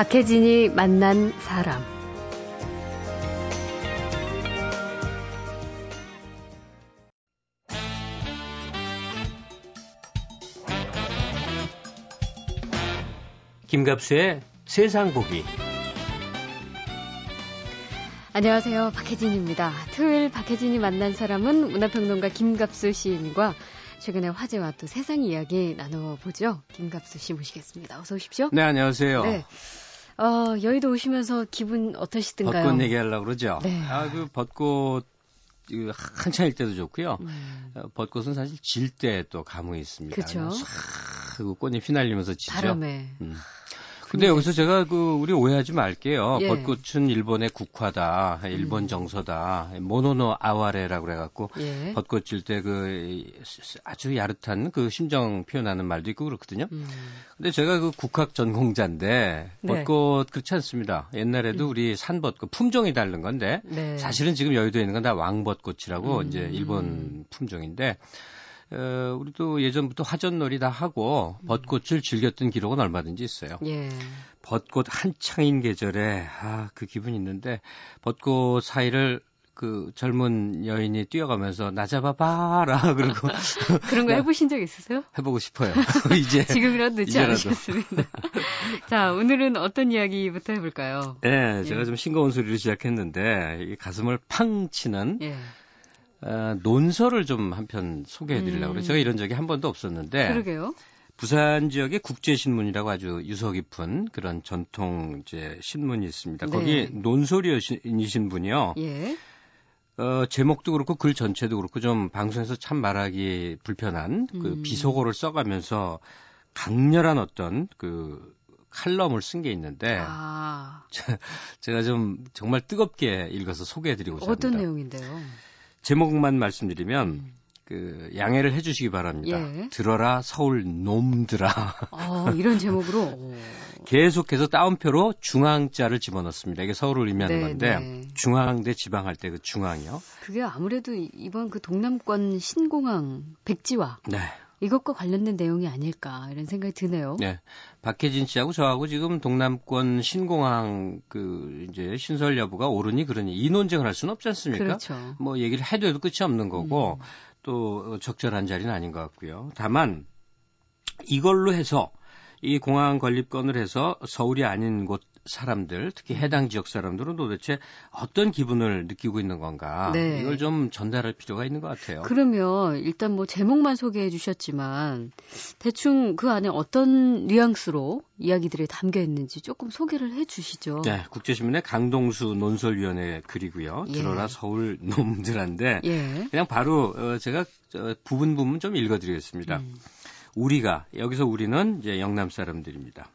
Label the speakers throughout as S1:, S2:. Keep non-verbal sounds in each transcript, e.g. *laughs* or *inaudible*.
S1: 박혜진이 만난 사람.
S2: 김갑수의 세상 보기.
S1: 안녕하세요. 박혜진입니다. 토요일 박혜진이 만난 사람은 문화평론가 김갑수 시인과 최근에 화제와 또 세상 이야기 나눠보죠. 김갑수 씨 모시겠습니다. 어서 오십시오.
S2: 네, 안녕하세요. 네.
S1: 어, 여의도 오시면서 기분 어떠시던가요?
S2: 벚꽃 얘기하려고 그러죠.
S1: 네.
S2: 아, 그 벚꽃 한창일 때도 좋고요. 음. 어, 벚꽃은 사실 질 때 또 감흥이 있습니다.
S1: 그렇죠.
S2: 그 꽃이 휘날리면서 지죠.
S1: 바람에. 음.
S2: 근데 여기서 제가 그 우리 오해하지 말게요. 예. 벚꽃은 일본의 국화다, 일본 음. 정서다, 모노노 아와레라고 그래갖고 예. 벚꽃 질 때 그 아주 야릇한 그 심정 표현하는 말도 있고 그렇거든요. 음. 근데 제가 그 국학 전공자인데 네. 벚꽃 네. 그렇지 않습니다. 옛날에도 음. 우리 산벚꽃 품종이 다른 건데 네. 사실은 지금 여의도에 있는 건 다 왕벚꽃이라고 음. 이제 일본 품종인데. 어, 우리도 예전부터 화전놀이 다 하고 음. 벚꽃을 즐겼던 기록은 얼마든지 있어요.
S1: 예.
S2: 벚꽃 한창인 계절에 아, 그 기분이 있는데 벚꽃 사이를 그 젊은 여인이 뛰어가면서 나 잡아봐라 *laughs* 그러고 *laughs*
S1: 그런 거 해보신 적 있으세요?
S2: 해보고 싶어요. *laughs* 이제
S1: 지금이라도 늦지. 않으셨습니다. 자 오늘은 어떤 이야기부터 해볼까요?
S2: 네, 제가 예. 좀 싱거운 소리로 시작했는데 이 가슴을 팡 치는 예. 어, 논설을 좀 한 편 소개해 드리려고 그래요. 음. 제가 이런 적이 한 번도 없었는데.
S1: 그러게요.
S2: 부산 지역의 국제신문이라고 아주 유서 깊은 그런 전통 이제 신문이 있습니다. 네. 거기 논설이신 분이요.
S1: 예.
S2: 어, 제목도 그렇고 글 전체도 그렇고 좀 방송에서 참 말하기 불편한 그 음. 비속어를 써가면서 강렬한 어떤 그 칼럼을 쓴 게 있는데
S1: 아. *laughs*
S2: 제가 좀 정말 뜨겁게 읽어서 소개해드리고 싶습니다.
S1: 어떤 내용인데요?
S2: 제목만 말씀드리면 음. 그 양해를 해주시기 바랍니다.
S1: 예.
S2: 들어라 서울 놈들아.
S1: 어, 이런 제목으로 *laughs*
S2: 계속해서 따옴표로 중앙자를 집어넣습니다. 이게 서울을 의미하는 네, 건데 네. 중앙대 지방할 때 그 중앙이요.
S1: 그게 아무래도 이번 그 동남권 신공항 백지화.
S2: 네.
S1: 이것과 관련된 내용이 아닐까 이런 생각이 드네요.
S2: 네. 박혜진 씨하고 저하고 지금 동남권 신공항 그 이제 신설 여부가 옳으니 그러니 이 논쟁을 할 수는 없지 않습니까?
S1: 그렇죠.
S2: 뭐 얘기를 해도 해도 끝이 없는 거고 음. 또 적절한 자리는 아닌 것 같고요. 다만 이걸로 해서 이 공항 건립권을 해서 서울이 아닌 곳 사람들, 특히 해당 지역 사람들은 도대체 어떤 기분을 느끼고 있는 건가?
S1: 네.
S2: 이걸 좀 전달할 필요가 있는 것 같아요.
S1: 그러면 일단 뭐 제목만 소개해 주셨지만 대충 그 안에 어떤 뉘앙스로 이야기들이 담겨 있는지 조금 소개를 해 주시죠.
S2: 네, 국제신문의 강동수 논설위원회 글이고요. 예. 들어라 서울 놈들한데
S1: 예.
S2: 그냥 바로 어, 제가 부분 부분 좀 읽어드리겠습니다. 음. 우리가 여기서 우리는 이제 영남 사람들입니다.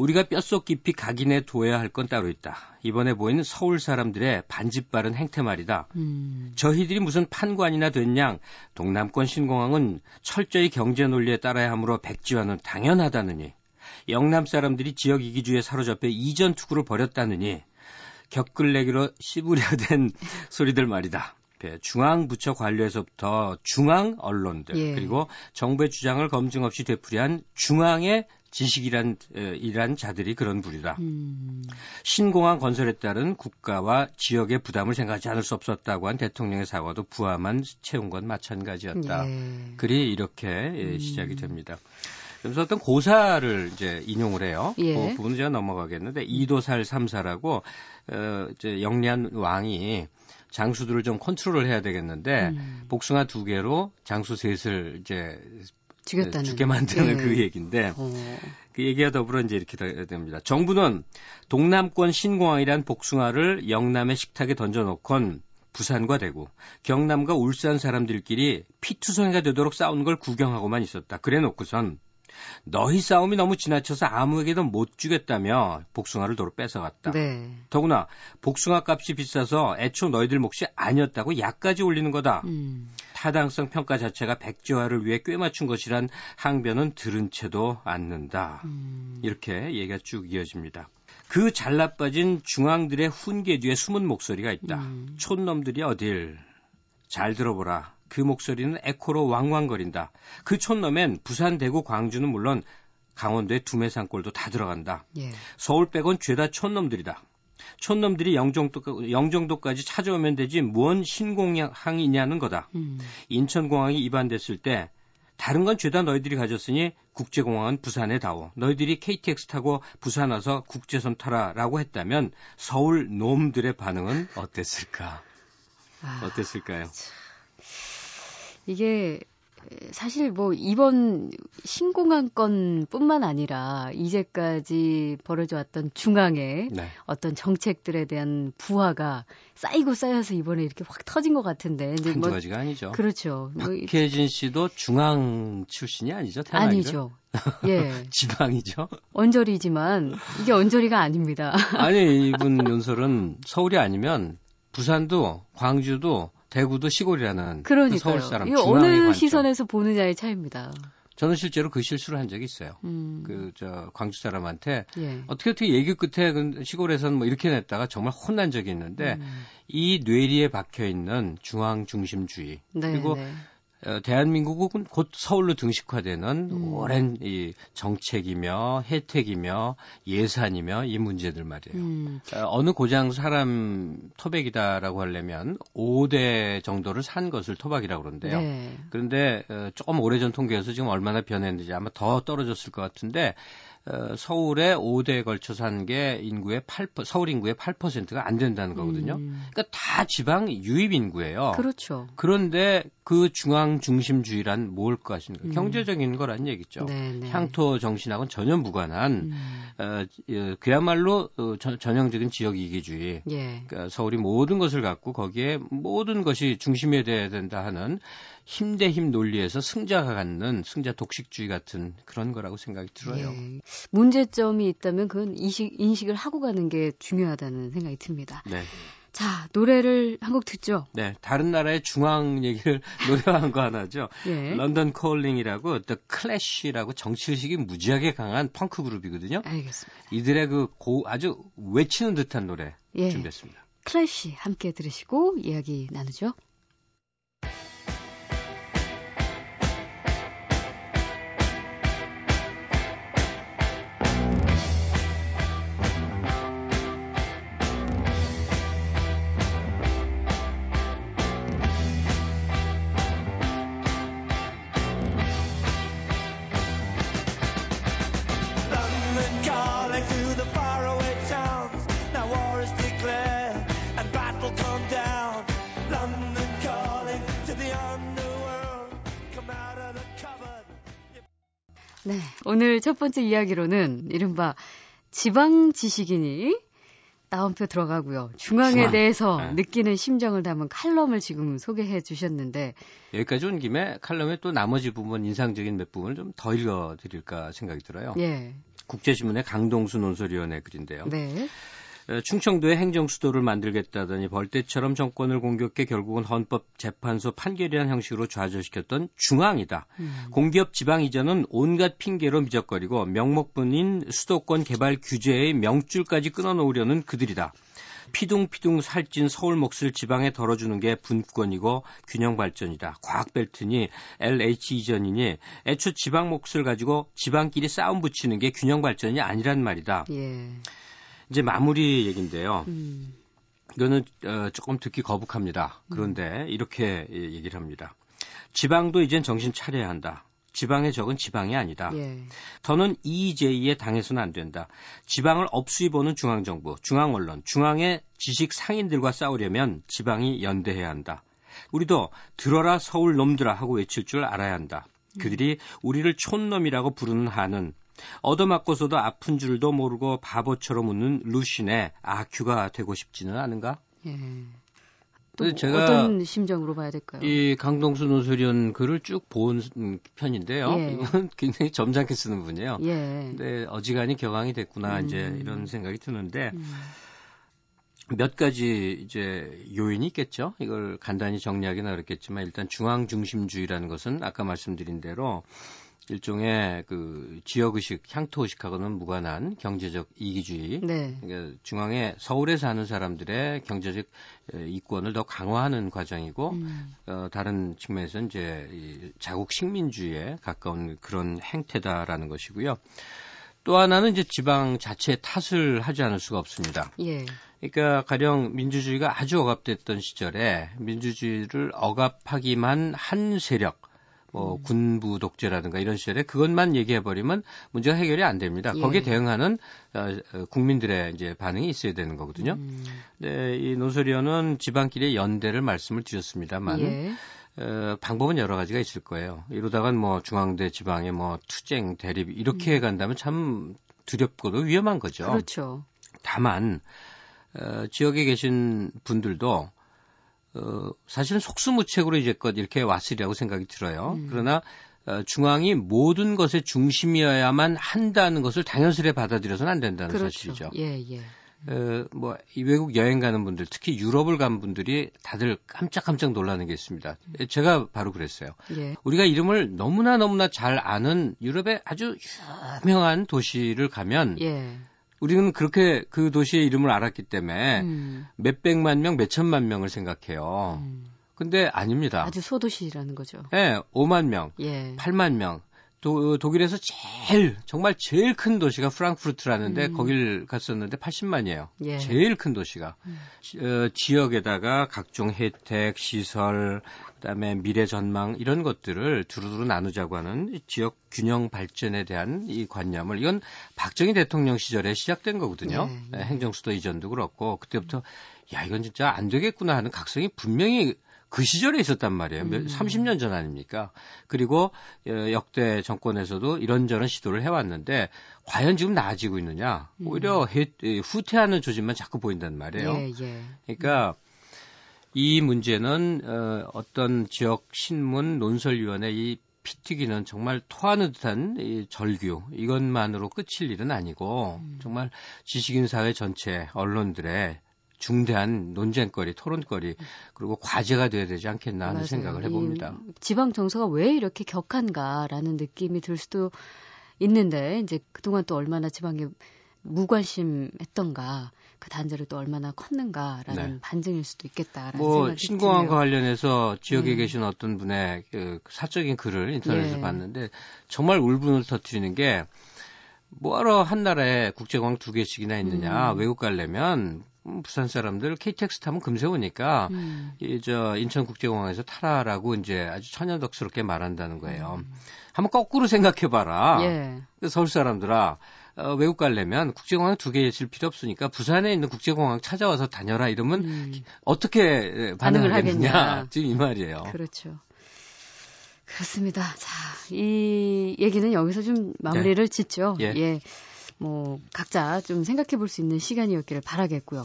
S2: 우리가 뼛속 깊이 각인해 둬야 할 건 따로 있다. 이번에 보이는 서울 사람들의 반집 바른 행태 말이다.
S1: 음.
S2: 저희들이 무슨 판관이나 된양 동남권 신공항은 철저히 경제 논리에 따라야 하므로 백지화는 당연하다느니 영남 사람들이 지역 이기주의에 사로잡혀 이전 투구를 벌였다느니 격글내기로 씹으려된 *laughs* 소리들 말이다. 중앙부처 관료에서부터 중앙 언론들
S1: 예.
S2: 그리고 정부의 주장을 검증 없이 되풀이한 중앙의 지식이란 이란 자들이 그런 부류다.
S1: 음.
S2: 신공항 건설에 따른 국가와 지역의 부담을 생각하지 않을 수 없었다고 한 대통령의 사과도 부하만 채운 건 마찬가지였다.
S1: 예.
S2: 글이 이렇게 음. 시작이 됩니다. 그래서 어떤 고사를 이제 인용을 해요.
S1: 예.
S2: 그 부분은 제가 넘어가겠는데 이도살 삼사라고 어 이제 영리한 왕이 장수들을 좀 컨트롤을 해야 되겠는데 음. 복숭아 두 개로 장수 셋을 이제
S1: 죽였다는
S2: 죽게 만드는 예. 그 얘기인데
S1: 어.
S2: 그 얘기와 더불어 이제 이렇게 됩니다. 정부는 동남권 신공항이란 복숭아를 영남의 식탁에 던져놓곤 부산과 대구, 경남과 울산 사람들끼리 피투성이가 되도록 싸우는 걸 구경하고만 있었다. 그래 놓고선 너희 싸움이 너무 지나쳐서 아무에게도 못 주겠다며 복숭아를 도로 뺏어갔다.
S1: 네.
S2: 더구나 복숭아 값이 비싸서 애초 너희들 몫이 아니었다고 약까지 올리는 거다.
S1: 음.
S2: 타당성 평가 자체가 백지화를 위해 꽤 맞춘 것이란 항변은 들은 채도 않는다.
S1: 음.
S2: 이렇게 얘기가 쭉 이어집니다. 그 잘나빠진 중앙들의 훈계 뒤에 숨은 목소리가 있다.
S1: 음.
S2: 촌놈들이 어딜 잘 들어보라. 그 목소리는 에코로 왕왕거린다. 그 촌놈엔 부산, 대구, 광주는 물론 강원도의 두메산골도 다 들어간다. 예. 서울 빼곤 죄다 촌놈들이다. 촌놈들이 영종도, 영종도까지 찾아오면 되지 뭔 신공항이냐는 거다. 음. 인천공항이 입안됐을 때 다른 건 죄다 너희들이 가졌으니 국제공항은 부산에 다오. 너희들이 KTX 타고 부산 와서 국제선 타라라고 했다면 서울 놈들의 반응은 어땠을까? 아, 어땠을까요?
S1: 이게 사실 뭐 이번 신공항 건뿐만 아니라 이제까지 벌어져 왔던 중앙의 네. 어떤 정책들에 대한 부하가 쌓이고 쌓여서 이번에 이렇게 확 터진 것 같은데
S2: 이제 한두 뭐, 가지가 아니죠.
S1: 그렇죠.
S2: 뭐 박혜진 씨도 중앙 출신이 아니죠?
S1: 태어나기는? 아니죠. 예. *laughs*
S2: 지방이죠.
S1: 언저리지만 이게 언저리가 아닙니다.
S2: 아니 이분 연설은 서울이 아니면 부산도 광주도 대구도 시골이라는 그 서울 사람 이
S1: 어느 관점. 시선에서 보느냐의 차이입니다.
S2: 저는 실제로 그 실수를 한 적이 있어요. 음. 그저 광주 사람한테 예. 어떻게 어떻게 얘기 끝에 그 시골에서는 뭐 이렇게 냈다가 정말 혼난 적이 있는데 음. 이 뇌리에 박혀 있는 중앙 중심주의 네, 그리고 네. 어, 대한민국은 곧 서울로 등식화되는 음. 오랜 이 정책이며 혜택이며 예산이며 이 문제들 말이에요. 음. 어, 어느 고장 사람 토백이다라고 하려면 5대 정도를 산 것을 토박이라고 그러는데요. 네. 그런데 어, 조금 오래전 통계에서 지금 얼마나 변했는지 아마 더 떨어졌을 것 같은데 어, 서울에 5대에 걸쳐 산게 인구의 8 서울 인구의 8%가 안 된다는 거거든요. 음. 그러니까 다 지방 유입 인구예요.
S1: 그렇죠.
S2: 그런데 그 중앙 중심주의란 뭘 것인가? 음. 경제적인 거란 얘기죠. 네네. 네. 향토 정신하고는 전혀 무관한 음. 어, 어, 그야말로 어, 전, 전형적인 지역 이기주의. 예. 그러니까 서울이 모든 것을 갖고 거기에 모든 것이 중심이 돼야 된다 하는 힘 대 힘 논리에서 승자가 갖는 승자 독식주의 같은 그런 거라고 생각이 들어요. 예.
S1: 문제점이 있다면 그건 인식, 인식을 하고 가는 게 중요하다는 생각이 듭니다. 네. 자, 노래를 한 곡 듣죠?
S2: 네, 다른 나라의 중앙 얘기를 *laughs* 노래한 거 하나죠. 예. London Calling이라고 The Clash라고 정치의식이 무지하게 강한 펑크 그룹이거든요.
S1: 알겠습니다.
S2: 이들의 그 고, 아주 외치는 듯한 노래 예. 준비했습니다.
S1: Clash 함께 들으시고 이야기 나누죠. 네, 오늘 첫 번째 이야기로는 이른바 지방 지식인이 따옴표 들어가고요. 중앙에 중앙. 대해서 네. 느끼는 심정을 담은 칼럼을 지금 소개해 주셨는데
S2: 여기까지 온 김에 칼럼의 또 나머지 부분 인상적인 몇 부분을 좀 더 읽어 드릴까 생각이 들어요. 예. 국제신문의 강동수 논설위원회 글인데요. 네. 어, 충청도에 행정수도를 만들겠다더니 벌떼처럼 정권을 공격해 결국은 헌법재판소 판결이라는 형식으로 좌절시켰던 중앙이다. 음. 공기업 지방 이전은 온갖 핑계로 미적거리고 명목뿐인 수도권 개발 규제의 명줄까지 끊어놓으려는 그들이다. 피둥피둥 살찐 서울 몫을 지방에 덜어주는 게 분권이고 균형 발전이다. 과학 벨트니 LH 이전이니 애초 지방 몫을 가지고 지방끼리 싸움 붙이는 게 균형 발전이 아니란 말이다. 예. 이제 마무리 얘기인데요. 음. 이거는 어, 조금 듣기 거북합니다. 그런데 음. 이렇게 얘기를 합니다. 지방도 이젠 정신 차려야 한다. 지방의 적은 지방이 아니다. 예. 더는 EJ에 당해서는 안 된다. 지방을 업수히 보는 중앙정부, 중앙언론, 중앙의 지식 상인들과 싸우려면 지방이 연대해야 한다. 우리도 들어라 서울 놈들아 하고 외칠 줄 알아야 한다. 그들이 우리를 촌놈이라고 부르는 한은 얻어맞고서도 아픈 줄도 모르고 바보처럼 웃는 루신의 아큐가 되고 싶지는 않은가? 예.
S1: 제가 어떤 심정으로 봐야 될까요?
S2: 이 강동수 논술위원 글을 쭉 본 편인데요. 예. 이건 *laughs* 굉장히 점잖게 쓰는 분이에요. 예. 근데 어지간히 격앙이 됐구나 음. 이제 이런 생각이 드는데 음. 몇 가지 이제 요인이 있겠죠. 이걸 간단히 정리하기는 어렵겠지만 일단 중앙 중심주의라는 것은 아까 말씀드린 대로 일종의 그 지역의식, 향토의식하고는 무관한 경제적 이기주의. 네. 그러니까 중앙에 서울에 사는 사람들의 경제적 이권을 더 강화하는 과정이고, 음. 어, 다른 측면에서 이제 이 자국 식민주의에 가까운 그런 행태다라는 것이고요. 또 하나는 이제 지방 자체 탓을 하지 않을 수가 없습니다. 예. 그러니까 가령 민주주의가 아주 억압됐던 시절에 민주주의를 억압하기만 한 세력, 뭐 음. 군부 독재라든가 이런 시절에 그것만 얘기해 버리면 문제가 해결이 안 됩니다. 예. 거기에 대응하는 어, 어, 국민들의 이제 반응이 있어야 되는 거거든요. 음. 네, 이 노설위원은 지방끼리 연대를 말씀을 드렸습니다만 예. 어, 방법은 여러 가지가 있을 거예요. 이러다간 뭐 중앙대 지방에 뭐 투쟁 대립 이렇게 음. 간다면 참 두렵고도 위험한 거죠.
S1: 그렇죠.
S2: 다만 어, 지역에 계신 분들도 어, 사실은 속수무책으로 이제껏 이렇게 왔으리라고 생각이 들어요. 음. 그러나 어, 중앙이 모든 것의 중심이어야만 한다는 것을 당연스레 받아들여서는 안 된다는 그렇죠. 사실이죠.
S1: 예, 예.
S2: 어, 뭐, 이 외국 여행 가는 분들, 특히 유럽을 간 분들이 다들 깜짝깜짝 놀라는 게 있습니다. 제가 바로 그랬어요. 예. 우리가 이름을 너무나 너무나 잘 아는 유럽의 아주 유명한 도시를 가면 예. 우리는 그렇게 그 도시의 이름을 알았기 때문에 음. 몇 백만 명, 몇 천만 명을 생각해요. 음. 근데 아닙니다.
S1: 아주 소도시라는 거죠.
S2: 네, 5만 명, 예. 8만 명. 도, 독일에서 제일 정말 제일 큰 도시가 프랑크푸르트라는데 음. 거길 갔었는데 80만이에요. 예. 제일 큰 도시가 음. 어, 지역에다가 각종 혜택, 시설, 그다음에 미래 전망 이런 것들을 두루두루 나누자고 하는 지역 균형 발전에 대한 이 관념을 이건 박정희 대통령 시절에 시작된 거거든요. 예. 네, 행정수도 이전도 그렇고 그때부터 야 이건 진짜 안 되겠구나 하는 각성이 분명히 그 시절에 있었단 말이에요. 음. 30년 전 아닙니까? 그리고 어, 역대 정권에서도 이런저런 시도를 해왔는데 과연 지금 나아지고 있느냐? 음. 오히려 해, 후퇴하는 조짐만 자꾸 보인단 말이에요. 예, 예. 그러니까 이 문제는 어, 어떤 지역 신문 논설위원회 이 피튀기는 정말 토하는 듯한 이 절규 이것만으로 끝일 일은 아니고 음. 정말 지식인 사회 전체 언론들의 중대한 논쟁거리, 토론거리 그리고 과제가 돼야 되지 않겠나 하는 맞아요. 생각을 해봅니다.
S1: 지방 정서가 왜 이렇게 격한가라는 느낌이 들 수도 있는데 이제 그동안 또 얼마나 지방에 무관심했던가 그 단절이 또 얼마나 컸는가라는 네. 반증일 수도 있겠다라는 뭐 생각이
S2: 신공항과 관련해서 지역에 네. 계신 어떤 분의 그 사적인 글을 인터넷에서 네. 봤는데 정말 울분을 터뜨리는 게 뭐하러 한 나라에 국제공항 두 개씩이나 있느냐 음. 외국 가려면 음, 부산 사람들 KTX 타면 금세 오니까 음. 이저 인천국제공항에서 타라라고 이제 아주 천연덕스럽게 말한다는 거예요. 음. 한번 거꾸로 생각해봐라. 예. 서울 사람들아 어, 외국 가려면 국제공항 두 개 있을 필요 없으니까 부산에 있는 국제공항 찾아와서 다녀라 이러면 음. 어떻게 반응을, 하겠냐. 하겠냐. 지금 이 말이에요.
S1: 그렇죠. 그렇습니다. 자, 이 얘기는 여기서 좀 마무리를 네. 짓죠. 예. 예. 뭐 각자 좀 생각해 볼 수 있는 시간이었기를 바라겠고요.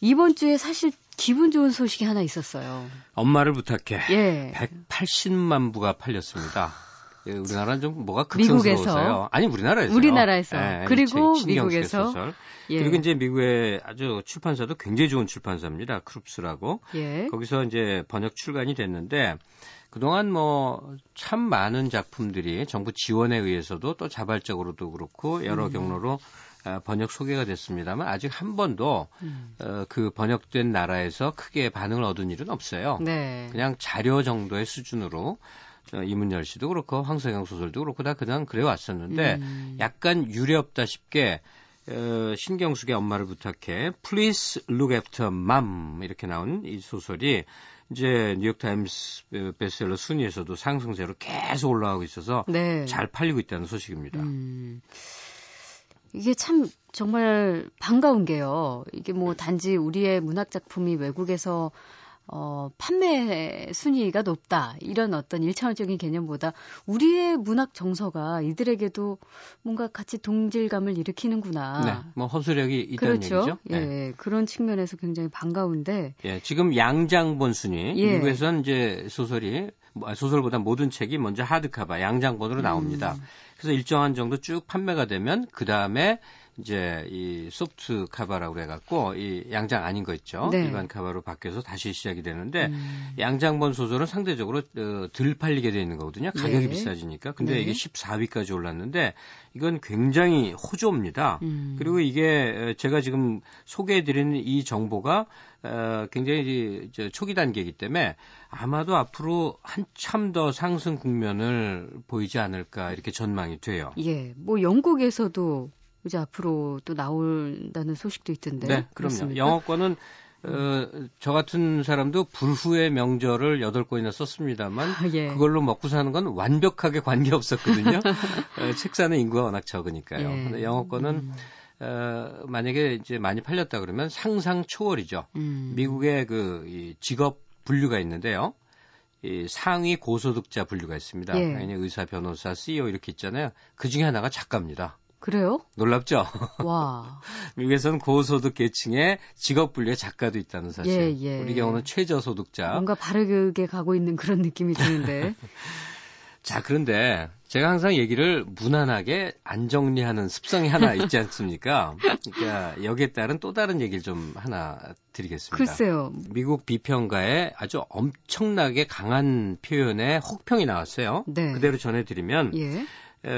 S1: 이번 주에 사실 기분 좋은 소식이 하나 있었어요.
S2: 엄마를 부탁해. 예. 180만 부가 팔렸습니다. 예, 우리나라는 좀 뭐가 극성스러워서요. 아니 우리나라에서.
S1: 우리나라에서. 예, 그리고 미국에서.
S2: 예. 그리고 이제 미국의 아주 출판사도 굉장히 좋은 출판사입니다. 크룹스라고. 예. 거기서 이제 번역 출간이 됐는데 그동안 뭐 참 많은 작품들이 정부 지원에 의해서도 또 자발적으로도 그렇고 여러 음. 경로로 어, 번역 소개가 됐습니다만 아직 한 번도 음. 어, 그 번역된 나라에서 크게 반응을 얻은 일은 없어요. 네. 그냥 자료 정도의 수준으로 어, 이문열 씨도 그렇고 황석영 소설도 그렇고 다 그냥 그래 왔었는데 음. 약간 유례없다 싶게 어, 신경숙의 엄마를 부탁해 Please Look After Mom 이렇게 나온 이 소설이 이제 뉴욕타임스 베스트셀러 순위에서도 상승세로 계속 올라가고 있어서 네. 잘 팔리고 있다는 소식입니다. 음,
S1: 이게 참 정말 반가운 게요. 이게 뭐 단지 우리의 문학 작품이 외국에서 어, 판매 순위가 높다. 이런 어떤 일차원적인 개념보다 우리의 문학 정서가 이들에게도 뭔가 같이 동질감을 일으키는구나.
S2: 네. 뭐 허술력이 있다는
S1: 그렇죠?
S2: 얘기죠.
S1: 예. 네. 그런 측면에서 굉장히 반가운데.
S2: 예. 지금 양장본 순위. 예. 미국에서는 이제 소설이 뭐, 소설보다 모든 책이 먼저 하드카바 양장본으로 나옵니다. 음. 그래서 일정한 정도 쭉 판매가 되면 그 다음에 이제 이 소프트 카바라고 그래갖고 이 양장 아닌 거 있죠. 네. 일반 카바로 바뀌어서 다시 시작이 되는데 음. 양장본 소설은 상대적으로 어, 덜 팔리게 되어 있는 거거든요. 가격이 네. 비싸지니까. 근데 네. 이게 14위까지 올랐는데 이건 굉장히 호조입니다. 음. 그리고 이게 제가 지금 소개해드리는 이 정보가 어, 굉장히 이제 초기 단계이기 때문에 아마도 앞으로 한참 더 상승 국면을 보이지 않을까 이렇게 전망이 돼요.
S1: 예, 뭐 영국에서도 이제 앞으로 또 나온다는 소식도 있던데.
S2: 네, 그럼요. 영어권은 어, 저 같은 사람도 불후의 명절을 여덟 권이나 썼습니다만 아, 예. 그걸로 먹고 사는 건 완벽하게 관계 없었거든요. *laughs* 어, 책 사는 인구가 워낙 적으니까요. 예. 근데 영어권은 음. 어, 만약에 이제 많이 팔렸다 그러면 상상 초월이죠. 음. 미국의 그 이 직업 분류가 있는데요. 이 상위 고소득자 분류가 있습니다. 예. 당연히 의사, 변호사, CEO 이렇게 있잖아요. 그 중에 하나가 작가입니다.
S1: 그래요?
S2: 놀랍죠?
S1: 와. *laughs*
S2: 미국에서는 고소득 계층의 직업 분류의 작가도 있다는 사실. 예, 예. 우리 경우는 최저소득자.
S1: 뭔가 바르게 가고 있는 그런 느낌이 드는데. *laughs*
S2: 자, 그런데 제가 항상 얘기를 무난하게 안 정리하는 습성이 하나 있지 않습니까? 그러니까 여기에 따른 또 다른 얘기를 좀 하나 드리겠습니다.
S1: 글쎄요.
S2: 미국 비평가에 아주 엄청나게 강한 표현의 혹평이 나왔어요. 네. 그대로 전해드리면 예.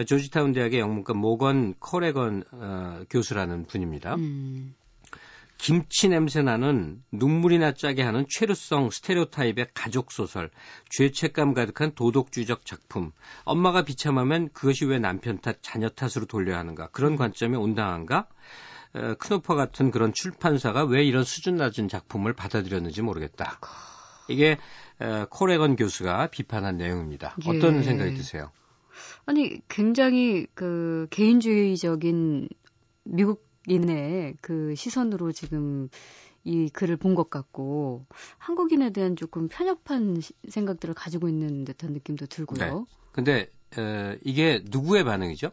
S2: 조지타운 대학의 영문과 모건 코레건 어, 교수라는 분입니다. 음. 김치 냄새 나는 눈물이 나 짜게 하는 최루성 스테레오타입의 가족 소설, 죄책감 가득한 도덕주의적 작품. 엄마가 비참하면 그것이 왜 남편 탓, 자녀 탓으로 돌려야 하는가? 그런 음. 관점에 온당한가? 어, 크노퍼 같은 그런 출판사가 왜 이런 수준 낮은 작품을 받아들였는지 모르겠다. 이게 어, 코레건 교수가 비판한 내용입니다. 어떤 예. 생각이 드세요?
S1: 아니 굉장히 그 개인주의적인 미국인의 그 시선으로 지금 이 글을 본 것 같고 한국인에 대한 조금 편협한 생각들을 가지고 있는 듯한 느낌도 들고요. 네.
S2: 근데 어, 이게 누구의 반응이죠?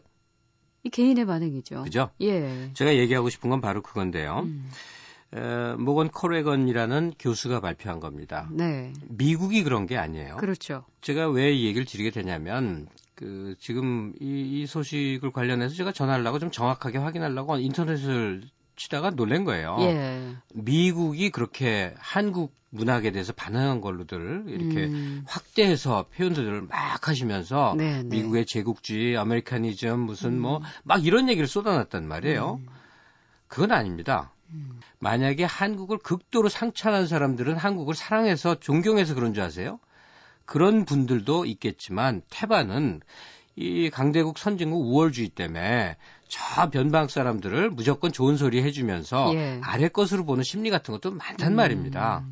S1: 이 개인의 반응이죠.
S2: 그죠?
S1: 예.
S2: 제가 얘기하고 싶은 건 바로 그건데요. 음. 어, 모건 코레건이라는 교수가 발표한 겁니다. 네. 미국이 그런 게 아니에요.
S1: 그렇죠.
S2: 제가 왜 이 얘기를 드리게 되냐면 그 지금 이, 이 소식을 관련해서 제가 전하려고 좀 정확하게 확인하려고 인터넷을 치다가 놀란 거예요. 예. 미국이 그렇게 한국 문학에 대해서 반응한 걸로들 이렇게 음. 확대해서 표현들을 막 하시면서 네, 네. 미국의 제국주의, 아메리카니즘 무슨 뭐 음. 뭐막 이런 얘기를 쏟아놨단 말이에요. 음. 그건 아닙니다. 음. 만약에 한국을 극도로 상처한 사람들은 한국을 사랑해서 존경해서 그런 줄 아세요? 그런 분들도 있겠지만 태반은 이 강대국 선진국 우월주의 때문에 저 변방 사람들을 무조건 좋은 소리 해주면서 예. 아래 것으로 보는 심리 같은 것도 많단 음. 말입니다.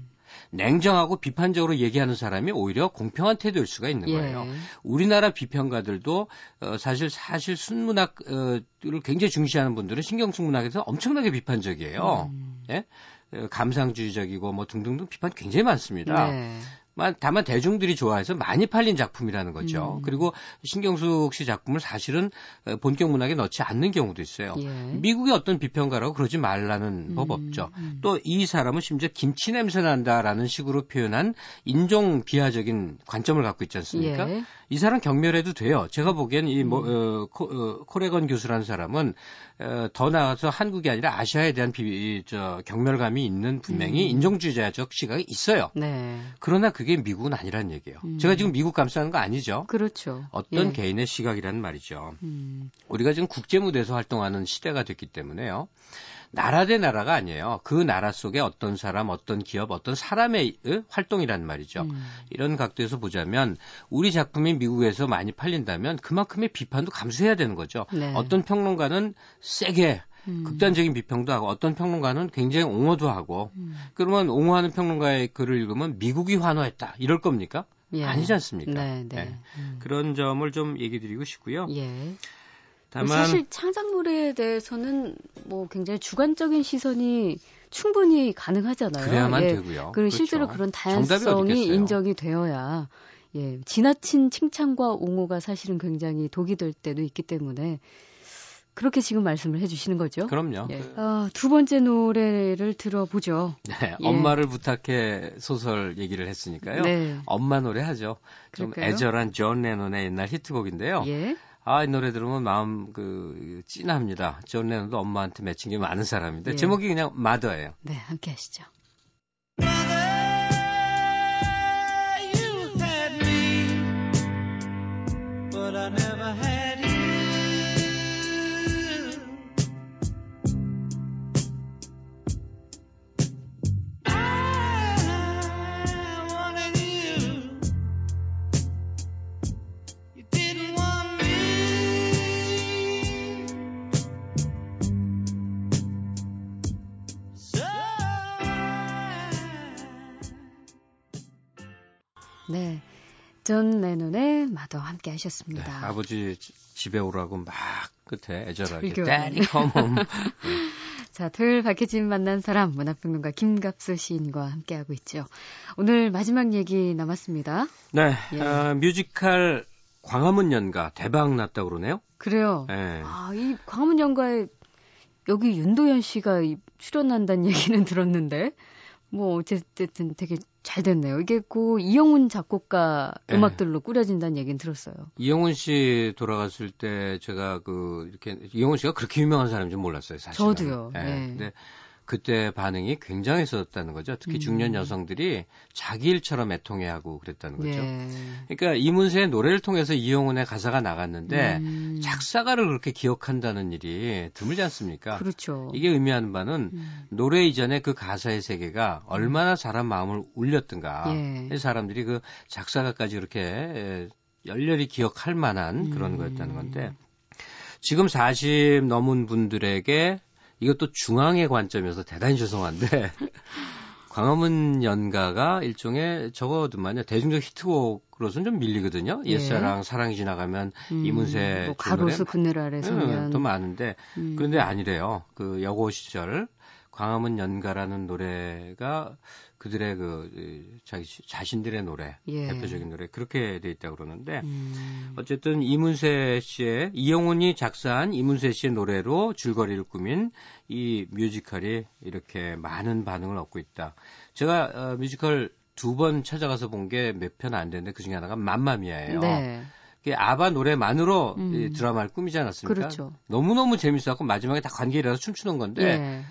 S2: 냉정하고 비판적으로 얘기하는 사람이 오히려 공평한 태도일 수가 있는 예. 거예요. 예. 우리나라 비평가들도 어, 사실 사실 순문학을 굉장히 중시하는 분들은 신경숙 문학에서 엄청나게 비판적이에요. 음. 예? 어, 감상주의적이고 뭐 등등등 비판 굉장히 많습니다. 네. 다만 대중들이 좋아해서 많이 팔린 작품이라는 거죠. 음. 그리고 신경숙 씨 작품을 사실은 어, 본격 문학에 넣지 않는 경우도 있어요. 예. 미국의 어떤 비평가라고 그러지 말라는 음. 법 없죠. 음. 또이 사람은 심지어 김치 냄새 난다라는 식으로 표현한 인종 비하적인 관점을 갖고 있지 않습니까? 예. 이 사람 경멸해도 돼요. 제가 보기엔 이 뭐, 음. 어, 코, 어, 코레건 교수라는 사람은 어, 더 나아가서 한국이 아니라 아시아에 대한 비, 저, 경멸감이 있는 분명히 음. 인종주의자적 시각이 있어요. 네. 그러나 그게 미국은 아니라는 얘기예요. 음. 제가 지금 미국 감싸는 거 아니죠.
S1: 그렇죠.
S2: 어떤 예. 개인의 시각이라는 말이죠. 음. 우리가 지금 국제 무대에서 활동하는 시대가 됐기 때문에요. 나라 대 나라가 아니에요. 그 나라 속에 어떤 사람, 어떤 기업, 어떤 사람의 활동이란 말이죠. 음. 이런 각도에서 보자면 우리 작품이 미국에서 많이 팔린다면 그만큼의 비판도 감수해야 되는 거죠. 네. 어떤 평론가는 세게 음. 극단적인 비평도 하고 어떤 평론가는 굉장히 옹호도 하고 음. 그러면 옹호하는 평론가의 글을 읽으면 미국이 환호했다 이럴 겁니까? 예. 아니지 않습니까? 네, 네. 네. 음. 그런 점을 좀 얘기 드리고 싶고요. 예.
S1: 다만 사실 창작물에 대해서는 뭐 굉장히 주관적인 시선이 충분히 가능하잖아요.
S2: 그래야만 예. 되고요.
S1: 그리고 그렇죠. 실제로 그런 다양성이 인정이 되어야 예, 지나친 칭찬과 옹호가 사실은 굉장히 독이 될 때도 있기 때문에 그렇게 지금 말씀을 해주시는 거죠.
S2: 그럼요.
S1: 예. 아, 두 번째 노래를 들어보죠.
S2: 네, 예. 엄마를 부탁해 소설 얘기를 했으니까요. 네. 엄마 노래 하죠. 좀 애절한 존 레논의 옛날 히트곡인데요. 예. 아, 이 노래 들으면 마음 그 찐합니다. 존 레논도 엄마한테 맺힌 게 많은 사람인데 예. 제목이 그냥 Mother예요.
S1: 네, 함께 하시죠. 존 레논의 Mother 함께 하셨습니다.
S2: 네, 아버지 집에 오라고 막 끝에 애절하게 Daddy come home. *laughs*
S1: 자, 토요일 박혜진 만난 사람 문화평론가 김갑수 시인과 함께하고 있죠. 오늘 마지막 얘기 남았습니다.
S2: 네, 예. 어, 뮤지컬 광화문 연가 대박 났다고 그러네요.
S1: 그래요. 네. 아, 이 광화문 연가에 여기 윤도현 씨가 출연한다는 *laughs* 얘기는 들었는데 뭐 어쨌든 되게 잘 됐네요. 이게 그 이영훈 작곡가 네. 음악들로 꾸려진다는 얘기는 들었어요.
S2: 이영훈 씨 돌아갔을 때 제가 그 이렇게 이영훈 씨가 그렇게 유명한 사람인지 몰랐어요, 사실.
S1: 저도요.
S2: 네. 네. 근데 그때 반응이 굉장했었다는 거죠. 특히 중년 음. 여성들이 자기 일처럼 애통해하고 그랬다는 거죠. 예. 그러니까 이문세의 노래를 통해서 이용훈의 가사가 나갔는데 음. 작사가를 그렇게 기억한다는 일이 드물지 않습니까?
S1: 그렇죠.
S2: 이게 의미하는 바는 음. 노래 이전에 그 가사의 세계가 얼마나 사람 마음을 울렸던가. 예. 사람들이 그 작사가까지 그렇게 열렬히 기억할 만한 그런 음. 거였다는 건데 지금 40 넘은 분들에게 이것도 중앙의 관점에서 대단히 죄송한데 *laughs* 광화문 연가가 일종의 적어도만요 대중적 히트곡으로서는 좀 밀리거든요. 예. 옛사랑 사랑이 지나가면 음, 이문세
S1: 뭐 가로수 그늘 아래 서면
S2: 음, 더 많은데 음. 그런데 아니래요. 그 여고 시절 광화문 연가라는 노래가 그들의 그 자기 자신들의 노래 예. 대표적인 노래 그렇게 돼 있다 고 그러는데 음. 어쨌든 이문세 씨의 이영훈이 작사한 이문세 씨의 노래로 줄거리를 꾸민 이 뮤지컬이 이렇게 많은 반응을 얻고 있다. 제가 어, 뮤지컬 두 번 찾아가서 본 게 몇 편 안 되는데 그 중에 하나가 맘마미아예요. 네. 아바 노래만으로 음. 드라마를 꾸미지 않았습니까? 그렇죠. 너무너무 재밌었고 마지막에 다 관계라서 춤추는 건데 예.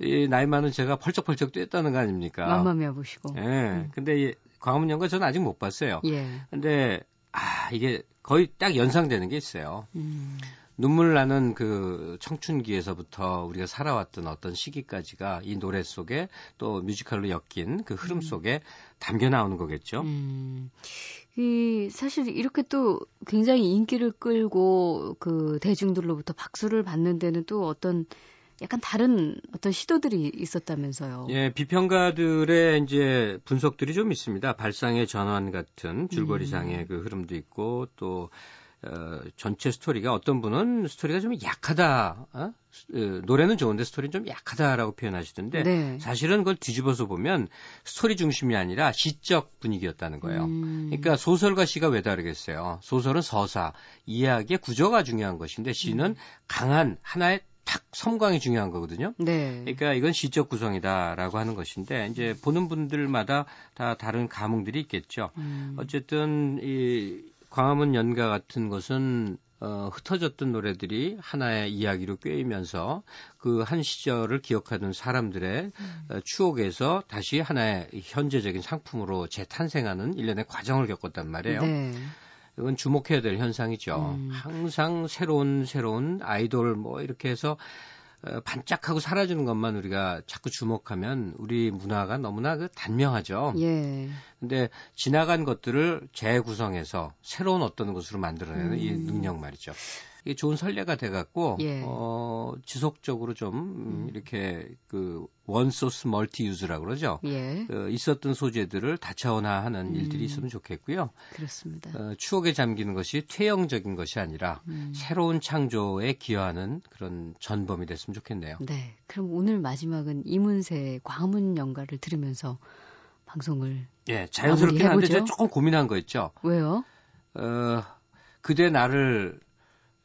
S2: 이 나이 많은 제가 펄쩍펄쩍 뛰었다는 거 아닙니까?
S1: 맘마미아 보시고.
S2: 예. 음. 근데 이 광화문 연가 저는 아직 못 봤어요. 예. 근데 아 이게 거의 딱 연상되는 게 있어요. 음. 눈물 나는 그 청춘기에서부터 우리가 살아왔던 어떤 시기까지가 이 노래 속에 또 뮤지컬로 엮인 그 흐름 음. 속에 담겨 나오는 거겠죠. 음.
S1: 이 사실 이렇게 또 굉장히 인기를 끌고 그 대중들로부터 박수를 받는 데는 또 어떤 약간 다른 어떤 시도들이 있었다면서요.
S2: 예, 비평가들의 이제 분석들이 좀 있습니다. 발상의 전환 같은 줄거리상의 음. 그 흐름도 있고 또 어, 전체 스토리가 어떤 분은 스토리가 좀 약하다. 어? 어, 노래는 좋은데 스토리는 좀 약하다라고 표현하시던데 네. 사실은 그걸 뒤집어서 보면 스토리 중심이 아니라 시적 분위기였다는 거예요. 음. 그러니까 소설과 시가 왜 다르겠어요? 소설은 서사, 이야기의 구조가 중요한 것인데 시는 음. 강한 하나의 탁 섬광이 중요한 거거든요. 네. 그러니까 이건 시적 구성이다라고 하는 것인데 이제 보는 분들마다 다 다른 감흥들이 있겠죠. 음. 어쨌든 이 광화문 연가 같은 것은 어, 흩어졌던 노래들이 하나의 이야기로 꿰이면서 그 한 시절을 기억하는 사람들의 음. 어, 추억에서 다시 하나의 현재적인 상품으로 재탄생하는 일련의 과정을 겪었단 말이에요. 네. 이건 주목해야 될 현상이죠. 음. 항상 새로운 새로운 아이돌 뭐 이렇게 해서 어, 반짝하고 사라지는 것만 우리가 자꾸 주목하면 우리 문화가 너무나 그 단명하죠. 예. 근데 지나간 것들을 재구성해서 새로운 어떤 것으로 만들어내는 음. 이 능력 말이죠. 좋은 선례가 돼갖고 예. 어, 지속적으로 좀 음. 이렇게 그 원소스 멀티 유즈라고 그러죠. 예. 그 있었던 소재들을 다차원화하는 음. 일들이 있으면 좋겠고요.
S1: 그렇습니다.
S2: 어, 추억에 잠기는 것이 퇴영적인 것이 아니라 음. 새로운 창조에 기여하는 그런 전범이 됐으면 좋겠네요.
S1: 네. 그럼 오늘 마지막은 이문세 광문 연가를 들으면서 방송을
S2: 예 자연스럽게 하는데 제가 조금 고민한 거 있죠.
S1: 왜요?
S2: 어 그대 나를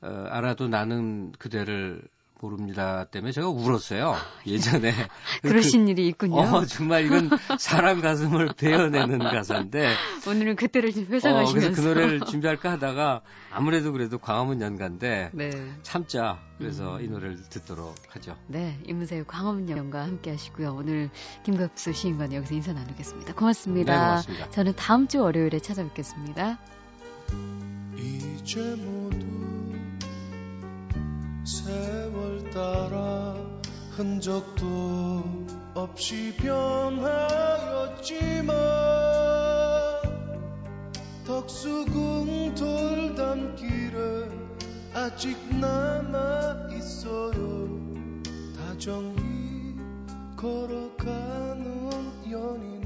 S2: 어, 알아도 나는 그대를 고릅니다 때문에 제가 울었어요. 예전에. *laughs*
S1: 그러신 그, 일이 있군요.
S2: 어, 정말 이건 사람 가슴을 베어내는 가사인데.
S1: 오늘은 그때를 좀 회상하시면서. 어,
S2: 그래서 그 노래를 준비할까 하다가 아무래도 그래도 광화문 연가인데 네. 참자. 그래서 음. 이 노래를 듣도록 하죠.
S1: 네, 이문세의 광화문 연가 함께 하시고요. 오늘 김갑수 시인과는 여기서 인사 나누겠습니다. 고맙습니다.
S2: 네, 고맙습니다.
S1: 저는 다음 주 월요일에 찾아뵙겠습니다.
S3: 이제 모두 세월 따라 흔적도 없이 변하였지만 덕수궁 돌담길에 아직 남아 있어요. 다정히 걸어가는 연인